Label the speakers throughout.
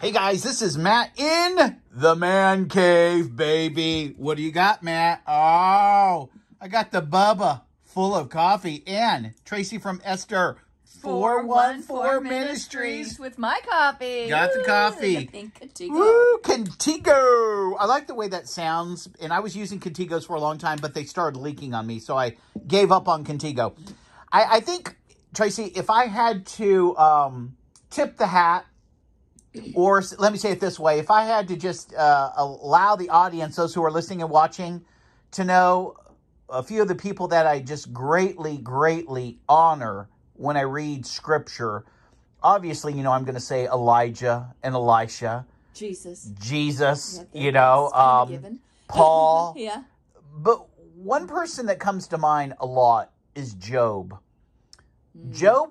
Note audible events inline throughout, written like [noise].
Speaker 1: Hey guys, this is Matt in the man cave, baby. What do you got, Matt? Oh, I got the Bubba full of coffee and Tracey from Esther 414 Ministries.
Speaker 2: with my coffee.
Speaker 1: Got the coffee.
Speaker 2: the pink Contigo.
Speaker 1: Woo, Contigo. I like the way that sounds, and I was using Contigos for a long time, but they started leaking on me, so I gave up on Contigo. I, I think, Tracey, if I had to um, tip the hat, or let me say it this way, if I had to just uh, allow the audience, those who are listening and watching, to know a few of the people that I just greatly, greatly honor when I read scripture, obviously, you know, I'm going to say Elijah and Elisha.
Speaker 2: Jesus.
Speaker 1: Jesus,
Speaker 2: Yeah,
Speaker 1: you know, um. [laughs] Paul.
Speaker 2: yeah.
Speaker 1: But one person that comes to mind a lot is Job.
Speaker 2: Mm.
Speaker 1: Job,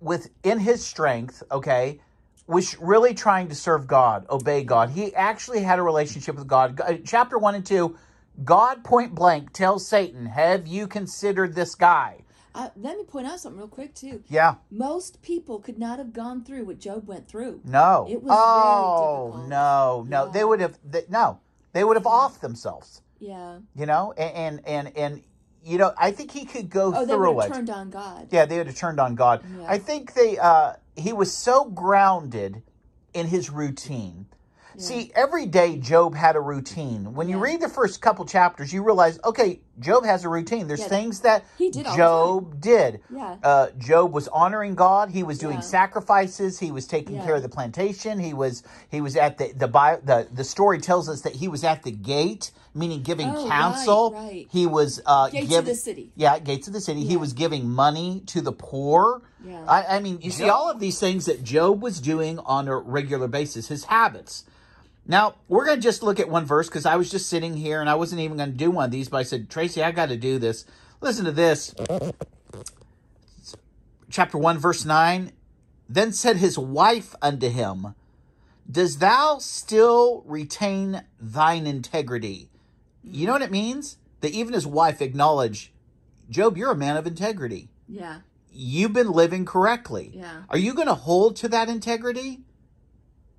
Speaker 1: within his strength, okay, was really trying to serve God, obey God. He actually had a relationship with God. Chapter 1 and 2, God point blank tells Satan, Have you considered this guy?
Speaker 2: Uh, let me point out something real quick too.
Speaker 1: Yeah,
Speaker 2: Most people could not have gone through what Job went through.
Speaker 1: no.
Speaker 2: It was very
Speaker 1: oh,
Speaker 2: difficult.
Speaker 1: no, no.
Speaker 2: Yeah.
Speaker 1: They would have, they, no, they would have off themselves.
Speaker 2: Yeah.
Speaker 1: you know and and and, and you know i think he could go
Speaker 2: Oh, they
Speaker 1: through
Speaker 2: would
Speaker 1: it
Speaker 2: have turned on God.
Speaker 1: yeah they would have turned on god
Speaker 2: Yeah.
Speaker 1: i think they uh he was so grounded in his routine see every day job had a routine when you read the first couple chapters you realize okay job has a routine there's
Speaker 2: Yeah,
Speaker 1: things that
Speaker 2: he did
Speaker 1: job did
Speaker 2: Yeah.
Speaker 1: uh, Job was honoring God. He was doing
Speaker 2: Yeah.
Speaker 1: sacrifices. He was taking
Speaker 2: Yeah.
Speaker 1: care of the plantation. He was he was at the the Bi- the the story tells us that he was at the gate, meaning giving
Speaker 2: Oh,
Speaker 1: counsel.
Speaker 2: right.
Speaker 1: He was uh,
Speaker 2: Gates of the city.
Speaker 1: yeah gates of the city. He was giving money to the poor.
Speaker 2: Yeah.
Speaker 1: I, I mean, you see all of these things that Job was doing on a regular basis. His habits. Now, we're going to just look at one verse because I was just sitting here and I wasn't even going to do one of these, but I said, Tracey, I got to do this. Listen to this. Chapter 1, verse 9. Then said his wife unto him, Does thou still retain thine integrity? You know what it means? That even his wife acknowledged, Job, you're a man of integrity.
Speaker 2: Yeah.
Speaker 1: You've been living correctly.
Speaker 2: Yeah.
Speaker 1: Are you going to hold to that integrity?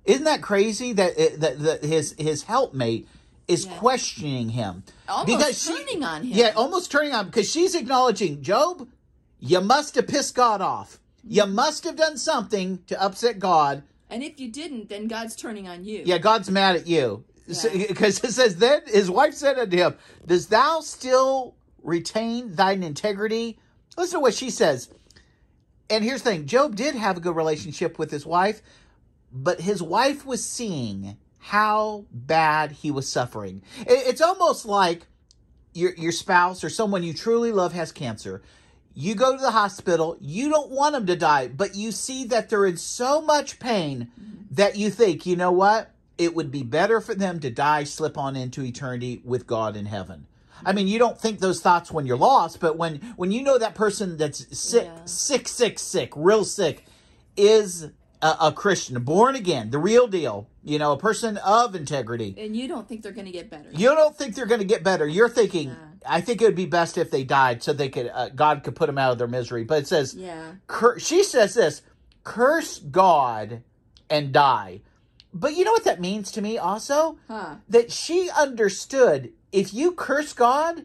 Speaker 1: Isn't that crazy that uh, that, that his his helpmate is
Speaker 2: Yeah.
Speaker 1: questioning him
Speaker 2: Almost
Speaker 1: she-
Speaker 2: turning on him.
Speaker 1: Yeah, almost turning on because she's acknowledging Job. You must have pissed God off. You must have done something to upset God.
Speaker 2: And if you didn't, then God's turning on you.
Speaker 1: Yeah, God's mad at you
Speaker 2: Yeah. [laughs]
Speaker 1: because it says then his wife said unto him, "Does thou still retain thine integrity?" Listen to what she says. And here's the thing: Job did have a good relationship with his wife, but his wife was seeing how bad he was suffering. It- It's almost like your your spouse or someone you truly love has cancer. You go to the hospital, you don't want them to die, but you see that they're in so much pain that you think, you know what? It would be better for them to die, slip on into eternity with God in heaven. I mean, you don't think those thoughts when you're lost, but when when you know that person that's sick,
Speaker 2: Yeah.
Speaker 1: sick, sick, sick, real sick, is a, a Christian, born again, the real deal, you know, a person of integrity.
Speaker 2: And you don't think they're going to get better.
Speaker 1: You don't think they're going to get better. You're thinking,
Speaker 2: Yeah.
Speaker 1: I think it would be best if they died so they could, uh, God could put them out of their misery. But it says,
Speaker 2: Yeah.
Speaker 1: cur- she says this, curse God and die. But you know what that means to me also?
Speaker 2: Huh.
Speaker 1: That she understood if you curse God,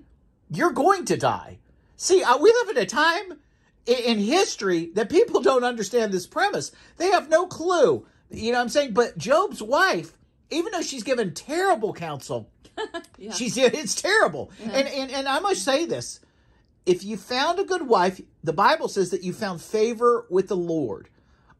Speaker 1: you're going to die. See, uh, we live in a time in, in history that people don't understand this premise. They have no clue. You know what I'm saying? But Job's wife, even though she's given terrible counsel, [laughs]
Speaker 2: Yeah.
Speaker 1: She's [laughs] it's terrible.
Speaker 2: Yeah.
Speaker 1: And, and and I must say this. If you found a good wife, the Bible says that you found favor with the Lord.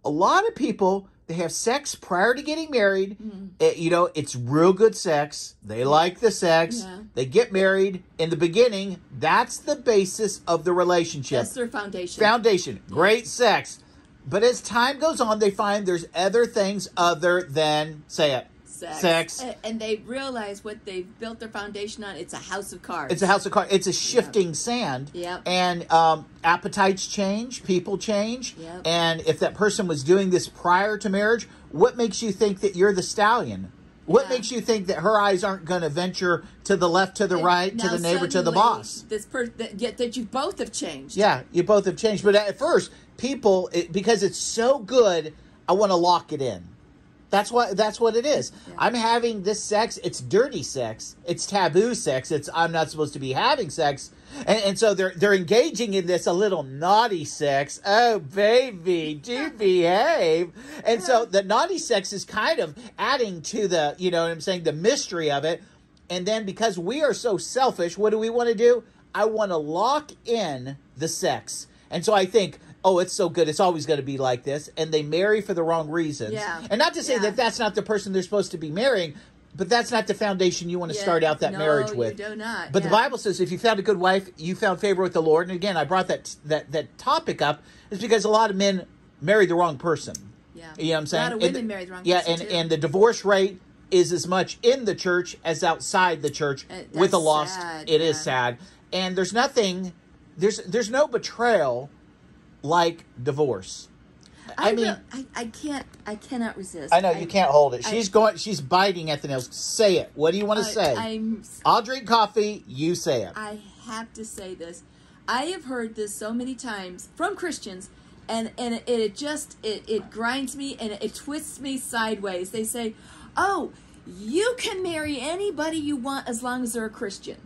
Speaker 1: A lot of people they have sex prior to getting married.
Speaker 2: Mm.
Speaker 1: Eh, you know, it's real good sex. They like the sex.
Speaker 2: Yeah.
Speaker 1: They get married in the beginning. That's the basis of the relationship
Speaker 2: That's their foundation.
Speaker 1: foundation great sex but as time goes on they find there's other things other than say it
Speaker 2: sex.
Speaker 1: sex.
Speaker 2: And they realize what they've built their foundation on. It's a house of cards.
Speaker 1: it's a house of cards it's a shifting sand
Speaker 2: Yep.
Speaker 1: and um, appetites change people change
Speaker 2: Yep.
Speaker 1: and if that person was doing this prior to marriage what makes you think that you're the stallion what
Speaker 2: Yeah.
Speaker 1: makes you think that her eyes aren't going to venture to the left to the
Speaker 2: And
Speaker 1: right to the neighbor to the boss
Speaker 2: This person that, yet that you both have changed.
Speaker 1: Yeah, you both have changed. But at first, people, it, because it's so good, I want to lock it in. That's what that's what it is. I'm having this sex. It's dirty sex. It's taboo sex. It's I'm not supposed to be having sex. And, and so they're they're engaging in this a little naughty sex. Oh baby, do [laughs] behave. And so the naughty sex is kind of adding to the you know what I'm saying the mystery of it. And then because we are so selfish, what do we want to do? I want to lock in the sex. And so I think, oh, it's so good. It's always going to be like this. And they marry for the wrong reasons.
Speaker 2: Yeah.
Speaker 1: And not to say
Speaker 2: Yeah.
Speaker 1: that that's not the person they're supposed to be marrying, but that's not the foundation you want to
Speaker 2: Yeah.
Speaker 1: start out that
Speaker 2: No,
Speaker 1: marriage
Speaker 2: you
Speaker 1: with.
Speaker 2: do not.
Speaker 1: But the Bible says if you found a good wife, you found favor with the Lord. And again, I brought that that that topic up is because a lot of men marry the wrong person.
Speaker 2: Yeah.
Speaker 1: You know what I'm saying?
Speaker 2: A lot of women
Speaker 1: the-
Speaker 2: marry the wrong
Speaker 1: Yeah,
Speaker 2: person,
Speaker 1: and
Speaker 2: too.
Speaker 1: and the divorce rate is as much in the church as outside the church
Speaker 2: Uh,
Speaker 1: with
Speaker 2: that's
Speaker 1: lost.
Speaker 2: sad,
Speaker 1: It is
Speaker 2: yeah.
Speaker 1: sad, and there's nothing. There's there's no betrayal like divorce. I,
Speaker 2: I,
Speaker 1: mean,
Speaker 2: I, I can't, I cannot resist.
Speaker 1: I know you can't hold it.
Speaker 2: I-
Speaker 1: She's going. She's biting at the nails. Say it. What do you want to
Speaker 2: I-
Speaker 1: say?
Speaker 2: I'm,
Speaker 1: I'll drink coffee. You say it.
Speaker 2: I have to say this. I have heard this so many times from Christians, and and it, it just it, it grinds me and it twists me sideways. They say, "Oh, you can marry anybody you want as long as they're a Christian."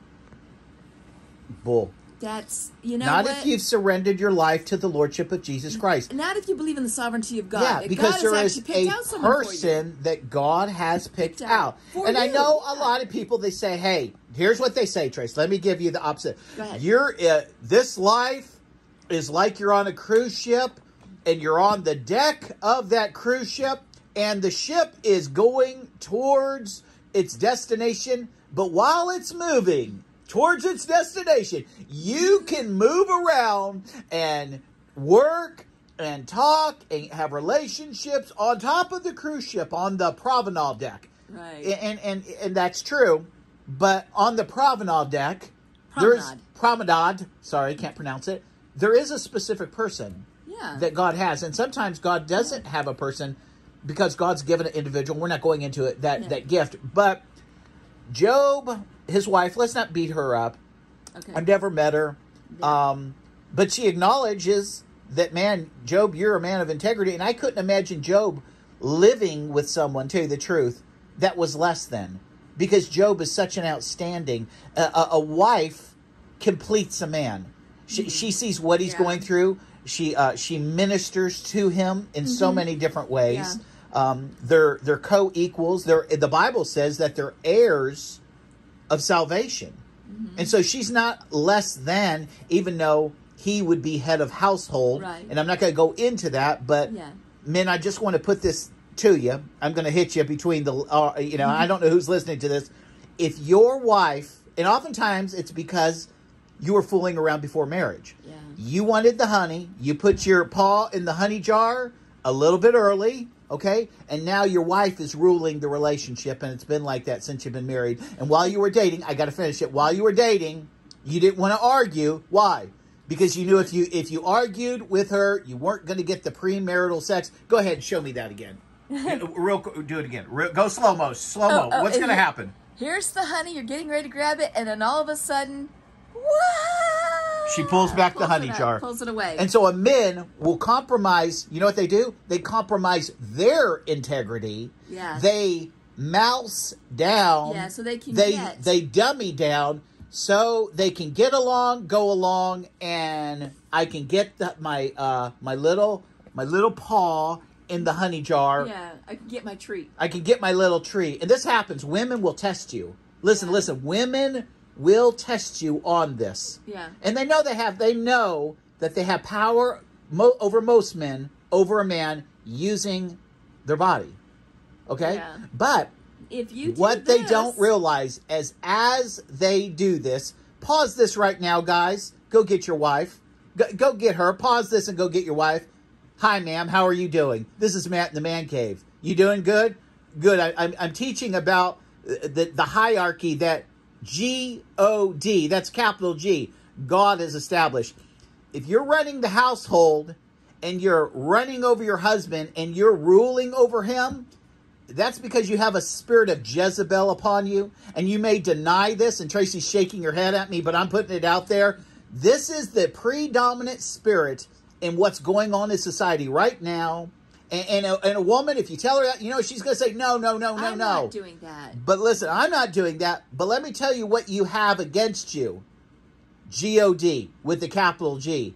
Speaker 1: Bull.
Speaker 2: That's you know
Speaker 1: Not
Speaker 2: what?
Speaker 1: if you've surrendered your life to the lordship of Jesus Christ.
Speaker 2: Not if you believe in the sovereignty of God.
Speaker 1: Yeah,
Speaker 2: That
Speaker 1: because
Speaker 2: God
Speaker 1: there
Speaker 2: has
Speaker 1: is
Speaker 2: actually picked
Speaker 1: a person that God has picked
Speaker 2: Picked
Speaker 1: out.
Speaker 2: out.
Speaker 1: And I
Speaker 2: you,
Speaker 1: know a lot of people they say, "Hey, here's what they say, Trace. Let me give you the opposite.
Speaker 2: Go ahead.
Speaker 1: You're uh, this life is like you're on a cruise ship and you're on the deck of that cruise ship and the ship is going towards its destination, but while it's moving towards its destination, you can move around and work and talk and have relationships on top of the cruise ship on the Provenal deck.
Speaker 2: Right.
Speaker 1: And and and that's true, but on the Provenal deck, there's
Speaker 2: Promenade.
Speaker 1: promenade. Sorry, can't pronounce it. There is a specific person
Speaker 2: yeah.
Speaker 1: that God has, and sometimes God doesn't have a person because God's given an individual. We're not going into it that
Speaker 2: Yeah.
Speaker 1: that gift, but Job, his wife. Let's not beat her up.
Speaker 2: okay.
Speaker 1: I've never met her,
Speaker 2: Yeah.
Speaker 1: um, but she acknowledges that man, Job, you're a man of integrity, and I couldn't imagine Job living with someone. Tell you the truth, that was less than because Job is such an outstanding. A, a, a wife completes a man. She, she sees what he's
Speaker 2: Mm-hmm. Yeah.
Speaker 1: going through. She uh, she ministers to him in so many different ways.
Speaker 2: Mm-hmm. Yeah.
Speaker 1: Um, they're they're co-equals. They're the Bible says that they're heirs of salvation.
Speaker 2: Mm-hmm.
Speaker 1: And so she's not less than, even though he would be head of household.
Speaker 2: Right.
Speaker 1: And I'm not going to go into that, but
Speaker 2: Yeah.
Speaker 1: men, I just want to put this to you. I'm going to hit you between the, uh, you know, I don't know who's listening to this. If your wife, and oftentimes it's because you were fooling around before marriage.
Speaker 2: Yeah.
Speaker 1: You wanted the honey. You put your paw in the honey jar a little bit early, okay? And now your wife is ruling the relationship, and it's been like that since you've been married. And while you were dating, I got to finish it. While you were dating, you didn't want to argue. Why? Because you knew if you if you argued with her, you weren't going to get the premarital sex. Go ahead and show me that again. [laughs] Uh, real, qu- do it again. Real, go slow mo, slow mo.
Speaker 2: Oh, oh,
Speaker 1: What's going to happen?
Speaker 2: Here's the honey. You're getting ready to grab it, and then all of a sudden, what?
Speaker 1: She pulls back the honey jar.
Speaker 2: Pulls it away.
Speaker 1: And so a men will compromise. You know what they do? They compromise their integrity.
Speaker 2: Yeah.
Speaker 1: They mouse down.
Speaker 2: Yeah, so they can
Speaker 1: They
Speaker 2: get-
Speaker 1: they dummy down so they can get along, go along, and I can get the, my uh my little my little paw in the honey jar.
Speaker 2: yeah, I can get my treat.
Speaker 1: I can get my little tree. And this happens. Women will test you. Listen,
Speaker 2: Yeah.
Speaker 1: listen. Women will test you on this.
Speaker 2: Yeah.
Speaker 1: And they know they have. They know that they have power mo- over most men, over a man using their body. Okay.
Speaker 2: Yeah.
Speaker 1: But
Speaker 2: If you
Speaker 1: what they don't realize is as they do this, pause this right now, guys. Go get your wife. Go, go get her. Pause this and go get your wife. Hi, ma'am. How are you doing? This is Matt in the man cave. You doing good? Good. I, I'm, I'm teaching about the, the hierarchy that G O D, that's capital G, God has established. If you're running the household and you're running over your husband and you're ruling over him, that's because you have a spirit of Jezebel upon you. And you may deny this, and Tracey's shaking her head at me, but I'm putting it out there. This is the predominant spirit in what's going on in society right now. And, and, a, and a woman, if you tell her that, you know, she's going to say, no, no, no, no,
Speaker 2: I'm
Speaker 1: no.
Speaker 2: not doing that.
Speaker 1: But listen, I'm not doing that. But let me tell you what you have against you G O D with the capital G.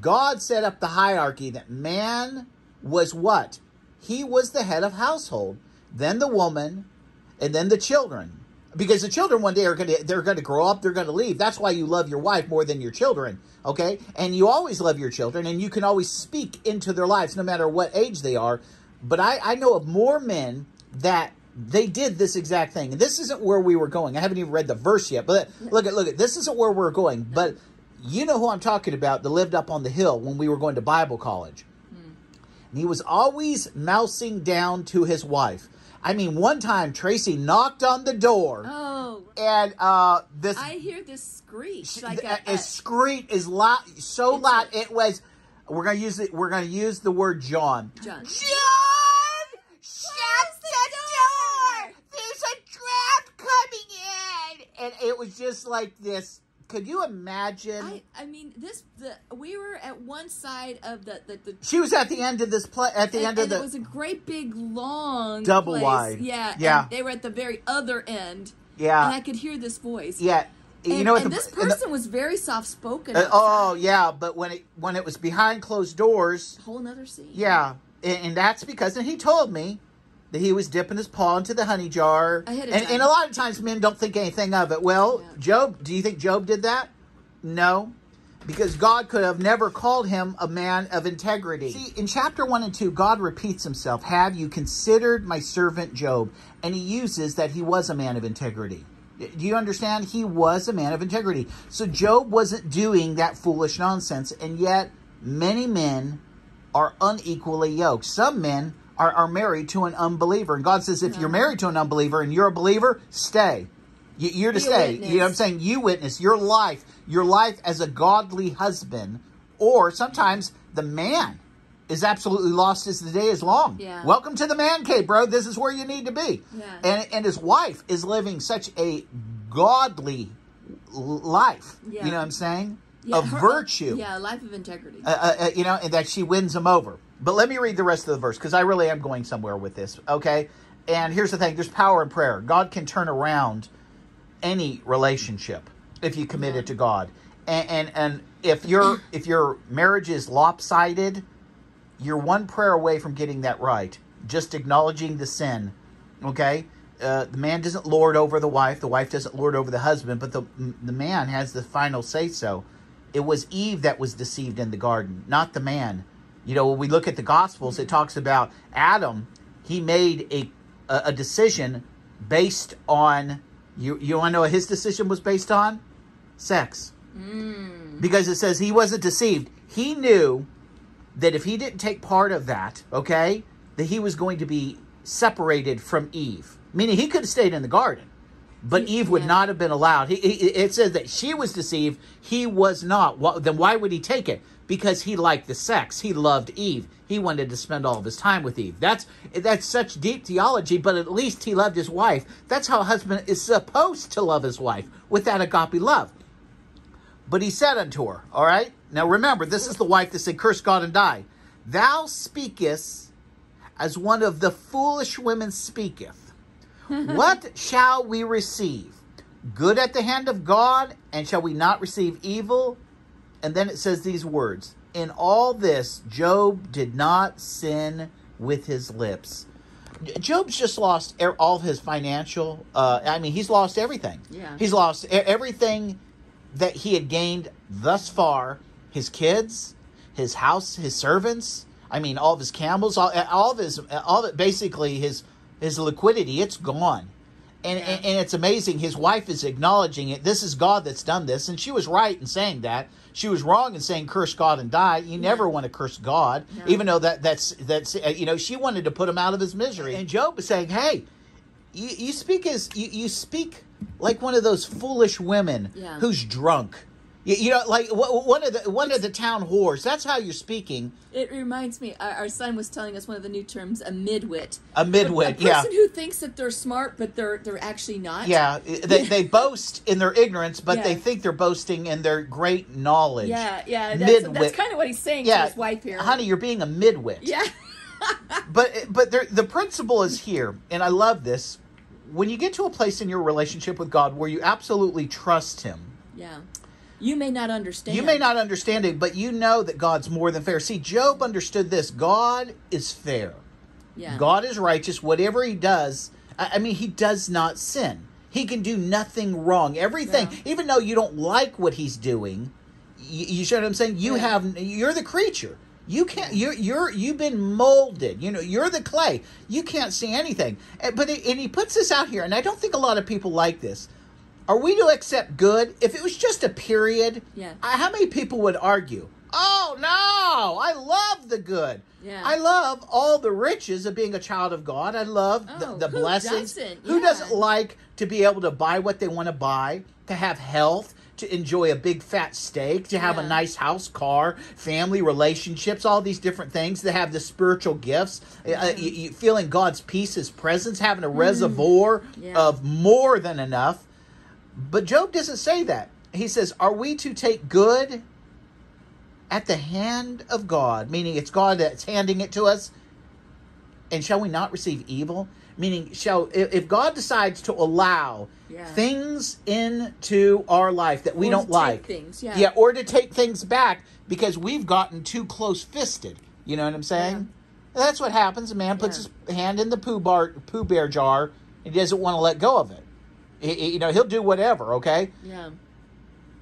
Speaker 1: God set up the hierarchy that man was what? He was the head of household, then the woman, and then the children. Because the children one day are gonna they're gonna grow up, they're gonna leave. That's why you love your wife more than your children. Okay? And you always love your children and you can always speak into their lives no matter what age they are. But I, I know of more men that they did this exact thing. And this isn't where we were going. I haven't even read the verse yet. But look at look at this isn't where we're going. But you know who I'm talking about that lived up on the hill when we were going to Bible college. Hmm. And he was always mousing down to his wife. I mean, one time Tracey knocked on the door
Speaker 2: Oh,
Speaker 1: and uh this
Speaker 2: I hear this screech like a,
Speaker 1: a,
Speaker 2: a-
Speaker 1: screech is loud so loud it was we're gonna use it we're gonna use the word John.
Speaker 2: John.
Speaker 1: John! Shut the door! There's a draft coming in! And it was just like this. Could you imagine?
Speaker 2: I, I mean this the we were at one side of the the, the
Speaker 1: she was at the end of this play. At the
Speaker 2: and,
Speaker 1: end of the.
Speaker 2: it was a great big long
Speaker 1: Double
Speaker 2: place.
Speaker 1: wide.
Speaker 2: Yeah,
Speaker 1: Yeah.
Speaker 2: They were at the very other end,
Speaker 1: yeah.
Speaker 2: and I could hear this voice.
Speaker 1: yeah.
Speaker 2: and,
Speaker 1: you know what
Speaker 2: and
Speaker 1: the,
Speaker 2: this
Speaker 1: and the-
Speaker 2: person was very soft spoken.
Speaker 1: uh, oh yeah, but when it when it was behind closed doors,
Speaker 2: whole another scene.
Speaker 1: Yeah, and, and that's because, and he told me that he was dipping his paw into the honey jar. And, and a lot of times men don't think anything of it. Well,
Speaker 2: Yeah.
Speaker 1: Job, do you think Job did that? No, because God could have never called him a man of integrity. See, in chapter 1 and 2, God repeats himself Have you considered my servant Job? And he uses that he was a man of integrity. Do you understand? He was a man of integrity. So Job wasn't doing that foolish nonsense, and yet many men are unequally yoked. Some men are, are married to an unbeliever. And God says, if you're married to an unbeliever and you're a believer, stay. You- You're to stay.
Speaker 2: witness.
Speaker 1: You know what I'm saying? You witness your life, your life as a godly husband, or sometimes the man is absolutely lost as the day is long.
Speaker 2: Yeah.
Speaker 1: Welcome to the man cave, bro. This is where you need to be.
Speaker 2: Yeah.
Speaker 1: And and his wife is living such a godly life.
Speaker 2: Yeah.
Speaker 1: You know what I'm saying?
Speaker 2: Yeah,
Speaker 1: of
Speaker 2: her-
Speaker 1: virtue
Speaker 2: Yeah, a life of integrity.
Speaker 1: uh, uh, uh, you know, and that she wins him over. But let me read the rest of the verse because I really am going somewhere with this. Okay, and here's the thing: there's power in prayer. God can turn around any relationship if you commit it to God. And and, and if your if your marriage is lopsided, you're one prayer away from getting that right. Just acknowledging the sin. Okay. Uh, the man doesn't lord over the wife. The wife doesn't lord over the husband. But the the man has the final say so. It was Eve that was deceived in the garden, not the man. You know, when we look at the Gospels, it talks about Adam. He made a a, a decision based on you. You want to know what his decision was based on? Sex. Mm. Because it says he wasn't deceived. He knew that if he didn't take part of that, okay, that he was going to be separated from Eve. Meaning he could have stayed in the garden, but Eve would
Speaker 2: yeah.
Speaker 1: not have been allowed. He, he, it says that she was deceived. He was not. Well, then why would he take it? Because he liked the sex. He loved Eve. He wanted to spend all of his time with Eve. That's that's such deep theology. But at least he loved his wife. That's how a husband is supposed to love his wife with that agape love. But he said unto her, All right? Now remember, this is the wife that said, Curse God and die. Thou speakest as one of the foolish women speaketh. [laughs] what shall we receive? Good at the hand of God, and shall we not receive evil? And then it says these words In all this, Job did not sin with his lips. Job's just lost all of his financial. Uh, I mean, he's lost everything.
Speaker 2: Yeah.
Speaker 1: He's lost everything that he had gained thus far. His kids, his house, his servants. I mean, all of his camels, all, all of his, all of it, basically his his liquidity. It's gone. And,
Speaker 2: Yeah.
Speaker 1: and and it's amazing. His wife is acknowledging it. This is God that's done this, and she was right in saying that. She was wrong in saying curse God and die. You never want to curse God,
Speaker 2: No.
Speaker 1: even though that that's that's uh, you know she wanted to put him out of his misery. And Job is saying, "Hey, you, you speak as you, you speak like one of those foolish women
Speaker 2: Yeah.
Speaker 1: who's drunk. You, you know, like one of the one of the town whores. That's how you're speaking.
Speaker 2: It reminds me, our, our son was telling us one of the new terms, a midwit.
Speaker 1: A midwit,
Speaker 2: a person
Speaker 1: yeah.
Speaker 2: who thinks that they're smart, but they're they're actually not.
Speaker 1: Yeah, [laughs] they, they boast in their ignorance, but
Speaker 2: Yeah.
Speaker 1: they think they're boasting in their great knowledge.
Speaker 2: yeah, yeah. That's,
Speaker 1: Midwit.
Speaker 2: that's kind of what he's saying
Speaker 1: yeah,
Speaker 2: to his wife here.
Speaker 1: honey, you're being a midwit.
Speaker 2: Yeah. [laughs]
Speaker 1: but but there, the principle is here, and I love this. When you get to a place in your relationship with God where you absolutely trust Him,
Speaker 2: Yeah. You may not understand.
Speaker 1: you may not understand it, but you know that God's more than fair. See, Job understood this God is fair,
Speaker 2: Yeah.
Speaker 1: God is righteous. Whatever He does, I mean, He does not sin. He can do nothing wrong. Everything,
Speaker 2: Yeah.
Speaker 1: even though you don't like what He's doing, you, you see what I'm saying? You
Speaker 2: Yeah.
Speaker 1: have, you're the creature. You can't. You're you're you've been molded. You know you're the clay. You can't see anything. But it, and he puts this out here, and I don't think a lot of people like this. Are we to accept good if it was just a period?
Speaker 2: Yeah.
Speaker 1: I, how many people would argue? Oh no! I love the good.
Speaker 2: Yeah.
Speaker 1: I love all the riches of being a child of God. I love
Speaker 2: Oh,
Speaker 1: the, the
Speaker 2: who
Speaker 1: blessings.
Speaker 2: doesn't?
Speaker 1: Who
Speaker 2: Yeah.
Speaker 1: doesn't like to be able to buy what they want to buy, to have health, to enjoy a big fat steak, to have a nice house, car, family, relationships, all these different things, to have the spiritual gifts, uh, you, you feeling God's peace, His presence, having a reservoir
Speaker 2: Mm-hmm. Yeah.
Speaker 1: of more than enough. But Job doesn't say that. He says, Are we to take good at the hand of God? Meaning it's God that's handing it to us. And shall we not receive evil? Meaning, shall if God decides to allow
Speaker 2: Yeah.
Speaker 1: things into our life that we
Speaker 2: Or
Speaker 1: don't like,
Speaker 2: things, yeah.
Speaker 1: yeah, or to take things back because we've gotten too close fisted. You know what I'm saying? That's what happens. A man puts
Speaker 2: Yeah.
Speaker 1: his hand in the poo bar, poo bear jar, and he doesn't want to let go of it. He- he- you know, he'll do whatever. Okay,
Speaker 2: Yeah.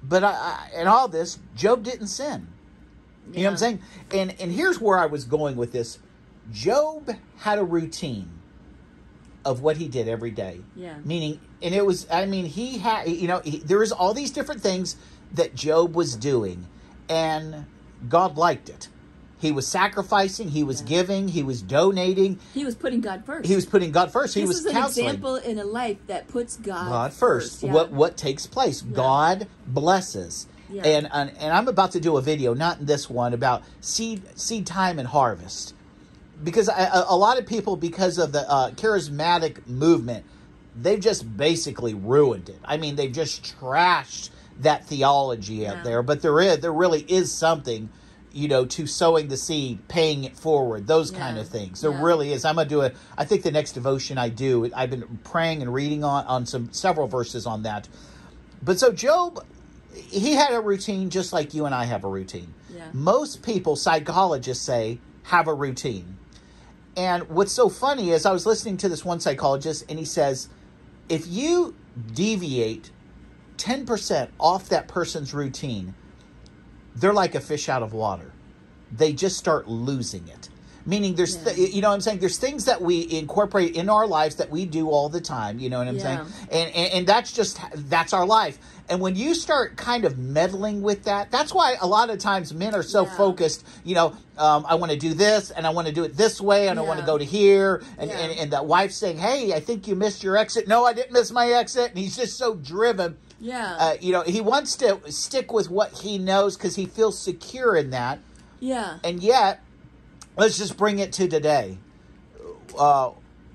Speaker 1: but I, I, in all this, Job didn't sin. You know what I'm saying? And and here's where I was going with this. Job had a routine of what he did every day.
Speaker 2: Yeah.
Speaker 1: Meaning, and it was, I mean, he had, you know, he, there was all these different things that Job was doing, and God liked it. He was sacrificing, he was
Speaker 2: Yeah.
Speaker 1: giving, he was donating,
Speaker 2: He was putting God first.
Speaker 1: he was putting God first. He was
Speaker 2: an
Speaker 1: counseling.
Speaker 2: example in a life that puts God,
Speaker 1: God first.
Speaker 2: yeah.
Speaker 1: What what takes place? God blesses.
Speaker 2: Yeah.
Speaker 1: And, and and I'm about to do a video, not in this one, about seed seed time and harvest, because I, a, a lot of people, because of the uh, charismatic movement, they've just basically ruined it. I mean, they've just trashed that theology out there. But there is there really is something, you know, to sowing the seed, paying it forward, those kind of things. There
Speaker 2: Yeah.
Speaker 1: really is. I'm gonna do it. I think the next devotion I do, I've been praying and reading on on some several verses on that. But so Job, he had a routine just like you and I have a routine.
Speaker 2: Yeah.
Speaker 1: Most people, psychologists say, have a routine. And what's so funny is I was listening to this one psychologist, and he says, if you deviate 10% off that person's routine, they're like a fish out of water. They just start losing it. Meaning, there's,
Speaker 2: Yeah.
Speaker 1: th- you know what I'm saying? There's things that we incorporate in our lives that we do all the time. You know what I'm
Speaker 2: Yeah.
Speaker 1: saying? And, and and that's just that's our life. And when you start kind of meddling with that, that's why a lot of times men are so
Speaker 2: Yeah.
Speaker 1: focused. You know, um, I want to do this, and I want to do it this way, and I want to go to here, and,
Speaker 2: Yeah.
Speaker 1: and and that wife saying, "Hey, I think you missed your exit." No, I didn't miss my exit. And he's just so driven.
Speaker 2: Yeah.
Speaker 1: Uh, you know, he wants to stick with what he knows because he feels secure in that.
Speaker 2: yeah.
Speaker 1: And yet, let's just bring it to today. Uh,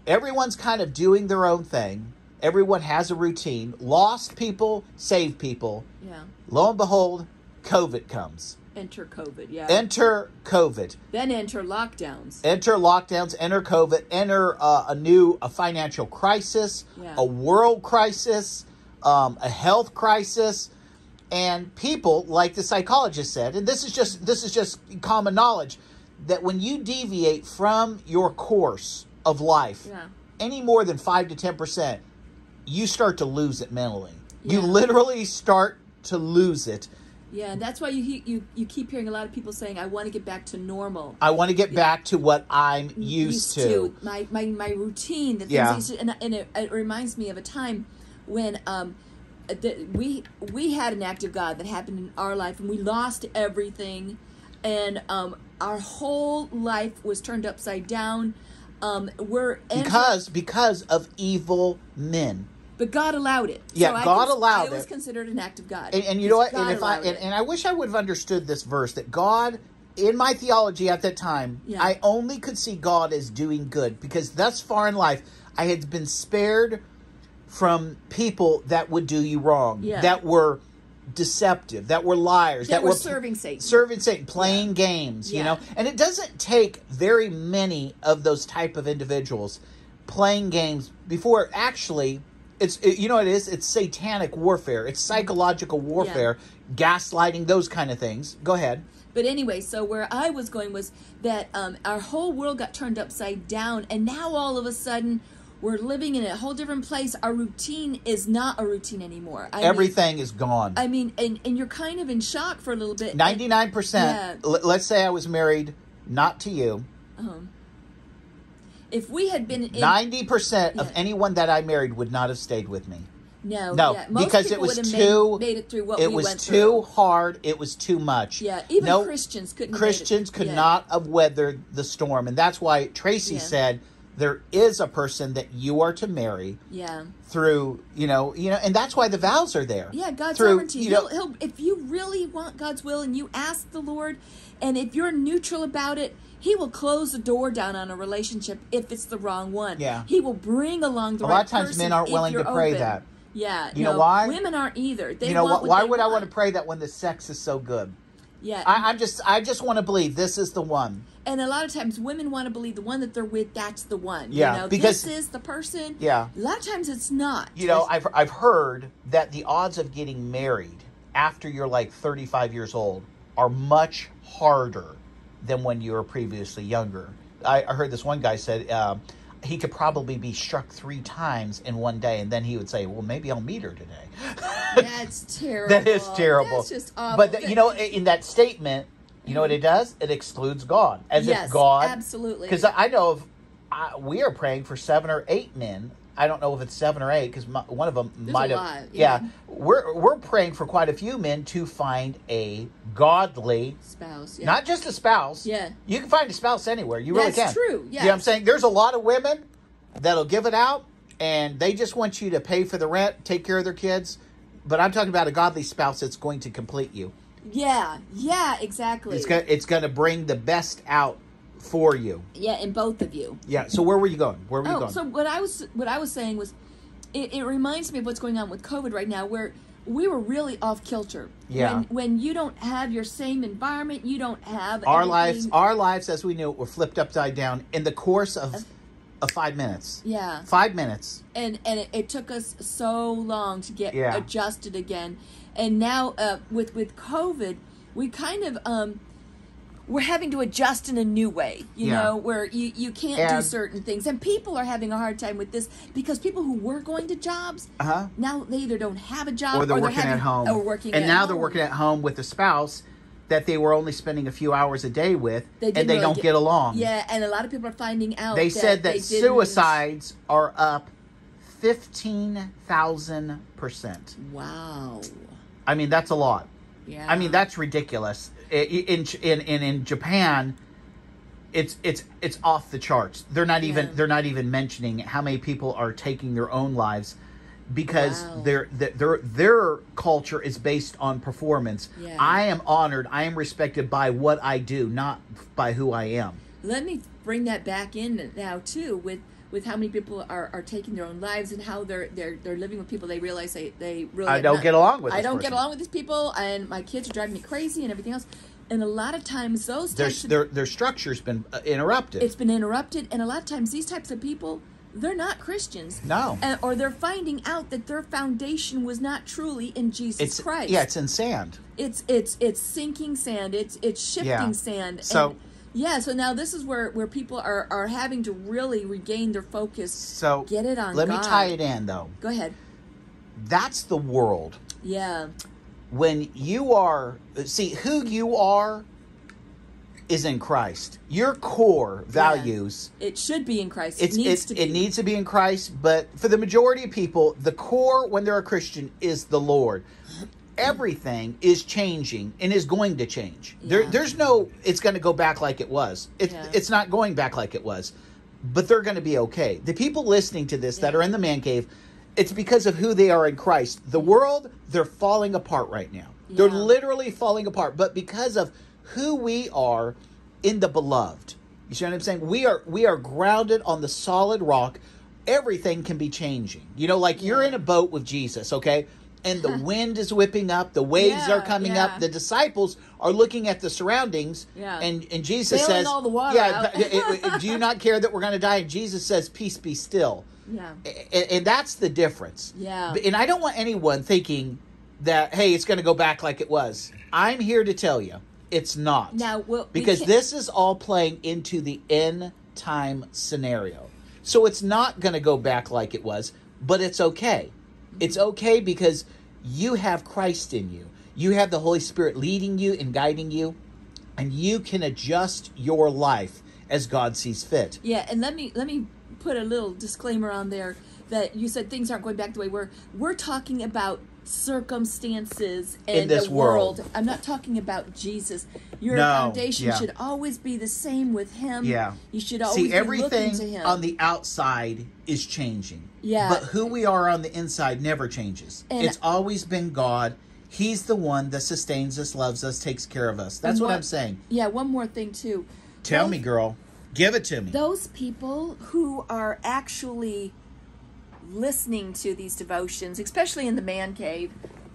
Speaker 1: everyone's kind of doing their own thing. Everyone has a routine. Lost people, save people.
Speaker 2: Yeah.
Speaker 1: Lo and behold, COVID comes.
Speaker 2: Enter COVID. Yeah.
Speaker 1: Enter COVID.
Speaker 2: then enter lockdowns.
Speaker 1: Enter lockdowns. Enter COVID. Enter uh, a new a financial crisis,
Speaker 2: Yeah.
Speaker 1: a world crisis, um, a health crisis, and people, like the psychologist said, and this is just this is just common knowledge, that when you deviate from your course of life,
Speaker 2: Yeah.
Speaker 1: any more than five to ten percent, you start to lose it mentally. You literally start to lose it.
Speaker 2: Yeah, and that's why you you you keep hearing a lot of people saying, "I want to get back to normal."
Speaker 1: I want to get back to what I'm used, to.
Speaker 2: my my my routine. The things
Speaker 1: Yeah.
Speaker 2: Used to- and, and it, it reminds me of a time when um the, we we had an act of God that happened in our life, and we lost everything, and um our whole life was turned upside down. Um, we're
Speaker 1: because because of evil men.
Speaker 2: but God allowed it.
Speaker 1: Yeah,
Speaker 2: I
Speaker 1: God
Speaker 2: cons-
Speaker 1: allowed
Speaker 2: It
Speaker 1: It was
Speaker 2: considered an act of God,
Speaker 1: And, and you know what?
Speaker 2: God
Speaker 1: And if I and, and I wish I would have understood this verse that God in my theology at that time,
Speaker 2: Yeah.
Speaker 1: I only could see God as doing good because thus far in life I had been spared from people that would do you wrong,
Speaker 2: Yeah.
Speaker 1: that were deceptive, that were liars,
Speaker 2: That
Speaker 1: that,
Speaker 2: were
Speaker 1: were
Speaker 2: serving Satan.
Speaker 1: serving Satan, playing games, you know. And it doesn't take very many of those type of individuals playing games before actually it's it, you know it is? It's satanic warfare. It's psychological warfare gaslighting those kind of things. Go ahead.
Speaker 2: But anyway, so where I was going was that um, our whole world got turned upside down, and now all of a sudden we're living in a whole different place. Our routine is not a routine anymore. I mean-
Speaker 1: everything is gone
Speaker 2: I mean, and, and you're kind of in shock for a little bit.
Speaker 1: 99%
Speaker 2: Yeah.
Speaker 1: l- let's say i was married not to you
Speaker 2: Um, if we had been in,
Speaker 1: 90% of anyone that i married would not have stayed with me
Speaker 2: no,
Speaker 1: no
Speaker 2: yeah,
Speaker 1: because it was too
Speaker 2: made, made it through what
Speaker 1: it
Speaker 2: we
Speaker 1: was
Speaker 2: went
Speaker 1: too
Speaker 2: through.
Speaker 1: hard it was too much
Speaker 2: Yeah, even
Speaker 1: no,
Speaker 2: Christians couldn't. have.
Speaker 1: Christians could
Speaker 2: Yeah.
Speaker 1: not have weathered the storm. And that's why Tracey
Speaker 2: Yeah.
Speaker 1: said there is a person that you are to marry
Speaker 2: Yeah,
Speaker 1: through, you know, you know, and that's why the vows are there.
Speaker 2: yeah. God's
Speaker 1: through,
Speaker 2: sovereignty.
Speaker 1: you know,
Speaker 2: he'll, he'll, if you really want God's will and you ask the Lord, and if you're neutral about it, He will close the door down on a relationship if it's the wrong one.
Speaker 1: Yeah.
Speaker 2: He will bring along the right person.
Speaker 1: A
Speaker 2: right
Speaker 1: lot of times men aren't willing to pray
Speaker 2: open.
Speaker 1: that.
Speaker 2: Yeah,
Speaker 1: You know why?
Speaker 2: Women aren't either. They
Speaker 1: you know,
Speaker 2: what
Speaker 1: why would I
Speaker 2: want
Speaker 1: want to pray that when the sex is so good?
Speaker 2: Yeah,
Speaker 1: I, I'm just, I just want to believe this is the one.
Speaker 2: And a lot of times women want to believe the one that they're with that's the one
Speaker 1: Yeah,
Speaker 2: you know
Speaker 1: because-
Speaker 2: this is the person
Speaker 1: Yeah.
Speaker 2: a lot of times it's not
Speaker 1: You know, I've, I've heard that the odds of getting married after you're like 35 years old are much harder than when you were previously younger. I, I heard this one guy said um, he could probably be struck three times in one day, and then he would say, "Well, maybe I'll meet her today."
Speaker 2: that's terrible [laughs]
Speaker 1: that is terrible.
Speaker 2: that's just awful
Speaker 1: But th- you know, in that statement, you know what it does? It excludes God, as
Speaker 2: yes
Speaker 1: if God
Speaker 2: absolutely
Speaker 1: because I know of, I, we are praying for seven or eight men. I don't know if it's seven or eight because one of them
Speaker 2: There's
Speaker 1: might
Speaker 2: a
Speaker 1: have.
Speaker 2: lot,
Speaker 1: yeah.
Speaker 2: yeah.
Speaker 1: we're we're praying for quite a few men to find a godly,
Speaker 2: spouse yeah.
Speaker 1: not just a spouse.
Speaker 2: Yeah.
Speaker 1: you can find a spouse anywhere. You really
Speaker 2: That's
Speaker 1: can.
Speaker 2: true,
Speaker 1: You know what I'm saying? There's a lot of women that'll give it out, and they just want you to pay for the rent, take care of their kids. But I'm talking about a godly spouse that's going to complete you.
Speaker 2: Yeah yeah exactly
Speaker 1: It's gonna it's gonna bring the best out for you.
Speaker 2: yeah in both of you
Speaker 1: Yeah. So where were you going? Where were you
Speaker 2: oh
Speaker 1: going?
Speaker 2: so what i was what i was saying was it, it reminds me of what's going on with covid right now where we were really off kilter
Speaker 1: Yeah.
Speaker 2: when, when you don't have your same environment you don't have
Speaker 1: our
Speaker 2: anything-
Speaker 1: lives, our lives as we knew it, were flipped upside down in the course of of five minutes.
Speaker 2: yeah
Speaker 1: Five minutes.
Speaker 2: and and it, it took us so long to get
Speaker 1: Yeah.
Speaker 2: adjusted again and now uh, with with covid we kind of um we're having to adjust in a new way you
Speaker 1: Yeah.
Speaker 2: know where you you can't do certain things and people are having a hard time with this because people who were going to jobs
Speaker 1: Uh huh.
Speaker 2: now they either don't have a job
Speaker 1: Or they're working
Speaker 2: having,
Speaker 1: at home.
Speaker 2: or working
Speaker 1: and now
Speaker 2: home.
Speaker 1: they're working at home with a spouse that they were only spending a few hours a day with,
Speaker 2: They
Speaker 1: and they
Speaker 2: really
Speaker 1: don't
Speaker 2: get-
Speaker 1: get, along.
Speaker 2: yeah and a lot of people are finding out
Speaker 1: They said that
Speaker 2: they
Speaker 1: suicides are up fifteen thousand percent.
Speaker 2: wow
Speaker 1: I mean, that's a lot.
Speaker 2: yeah
Speaker 1: I mean, that's ridiculous. In in in in Japan, it's it's it's off the charts. They're not even
Speaker 2: Yeah.
Speaker 1: they're not even mentioning how many people are taking their own lives because
Speaker 2: Wow.
Speaker 1: their their their their culture is based on performance.
Speaker 2: Yeah.
Speaker 1: I am honored. I am respected by what I do, not by who I am.
Speaker 2: let me bring that back in now too with with how many people are, are taking their own lives and how they're they're they're living with people they realize they they really
Speaker 1: I don't
Speaker 2: not-
Speaker 1: get along with
Speaker 2: I don't get along with these people and my kids are driving me crazy and everything else and a lot of times those
Speaker 1: Their
Speaker 2: of,
Speaker 1: their their structure's been uh, interrupted.
Speaker 2: it's been interrupted and a lot of times these types of people they're not Christians
Speaker 1: No.
Speaker 2: and, or they're finding out that their foundation was not truly in Jesus
Speaker 1: it's
Speaker 2: Christ
Speaker 1: yeah, it's in sand.
Speaker 2: it's it's it's sinking sand it's it's shifting
Speaker 1: Yeah.
Speaker 2: sand
Speaker 1: So-
Speaker 2: and yeah so now this is where where people are are having to really regain their focus
Speaker 1: So
Speaker 2: Get it on
Speaker 1: Let me tie it in though.
Speaker 2: go ahead
Speaker 1: That's the world.
Speaker 2: yeah
Speaker 1: when you are see who you are is in Christ. Your core values
Speaker 2: it should be in christ it needs to be
Speaker 1: it needs to be in Christ, but for the majority of people, the core when they're a Christian is the Lord. Everything is changing and is going to change. There there's no it's going to go back like it was. It's
Speaker 2: Yeah.
Speaker 1: it's not going back like it was. But they're going to be okay. The people listening to this that are in the man cave, it's because of who they are in Christ. The world, they're falling apart right now. They're literally falling apart, but because of who we are in the beloved. You see what I'm saying? We are we are grounded on the solid rock. Everything can be changing. You know, like you're in a boat with Jesus, okay? and the [laughs] wind is whipping up, the waves
Speaker 2: Yeah,
Speaker 1: are coming
Speaker 2: yeah.
Speaker 1: up. The disciples are looking at the surroundings,
Speaker 2: Yeah.
Speaker 1: and and Jesus
Speaker 2: Bailing
Speaker 1: says,
Speaker 2: all the water
Speaker 1: "Yeah,
Speaker 2: out."
Speaker 1: it- it- do you not care that we're going to die?" And Jesus says, "Peace, be still."
Speaker 2: Yeah.
Speaker 1: and, and that's the difference.
Speaker 2: Yeah.
Speaker 1: And I don't want anyone thinking that hey, it's going to go back like it was. I'm here to tell you, it's not.
Speaker 2: Now, well,
Speaker 1: because
Speaker 2: can't-
Speaker 1: this is all playing into the end time scenario. So it's not going to go back like it was, but it's okay. It's okay because you have Christ in you. You have the Holy Spirit leading you and guiding you, and you can adjust your life as God sees fit.
Speaker 2: Yeah, and let me let me put a little disclaimer on there that you said things aren't going back the way we're we're talking about circumstances and
Speaker 1: In this
Speaker 2: the world.
Speaker 1: world.
Speaker 2: I'm not talking about Jesus. Your
Speaker 1: No,
Speaker 2: foundation
Speaker 1: yeah.
Speaker 2: should always be the same with him.
Speaker 1: Yeah.
Speaker 2: You should always
Speaker 1: See,
Speaker 2: be
Speaker 1: everything
Speaker 2: looking to him.
Speaker 1: on the outside is changing.
Speaker 2: Yeah.
Speaker 1: But who we are on the inside never changes.
Speaker 2: And-
Speaker 1: it's always been God. He's the one that sustains us, loves us, takes care of us. That's what,
Speaker 2: what-
Speaker 1: I'm saying.
Speaker 2: yeah, one more thing too.
Speaker 1: Tell
Speaker 2: Those-
Speaker 1: me, girl. Give it to me.
Speaker 2: those people who are actually listening to these devotions, especially in the man cave.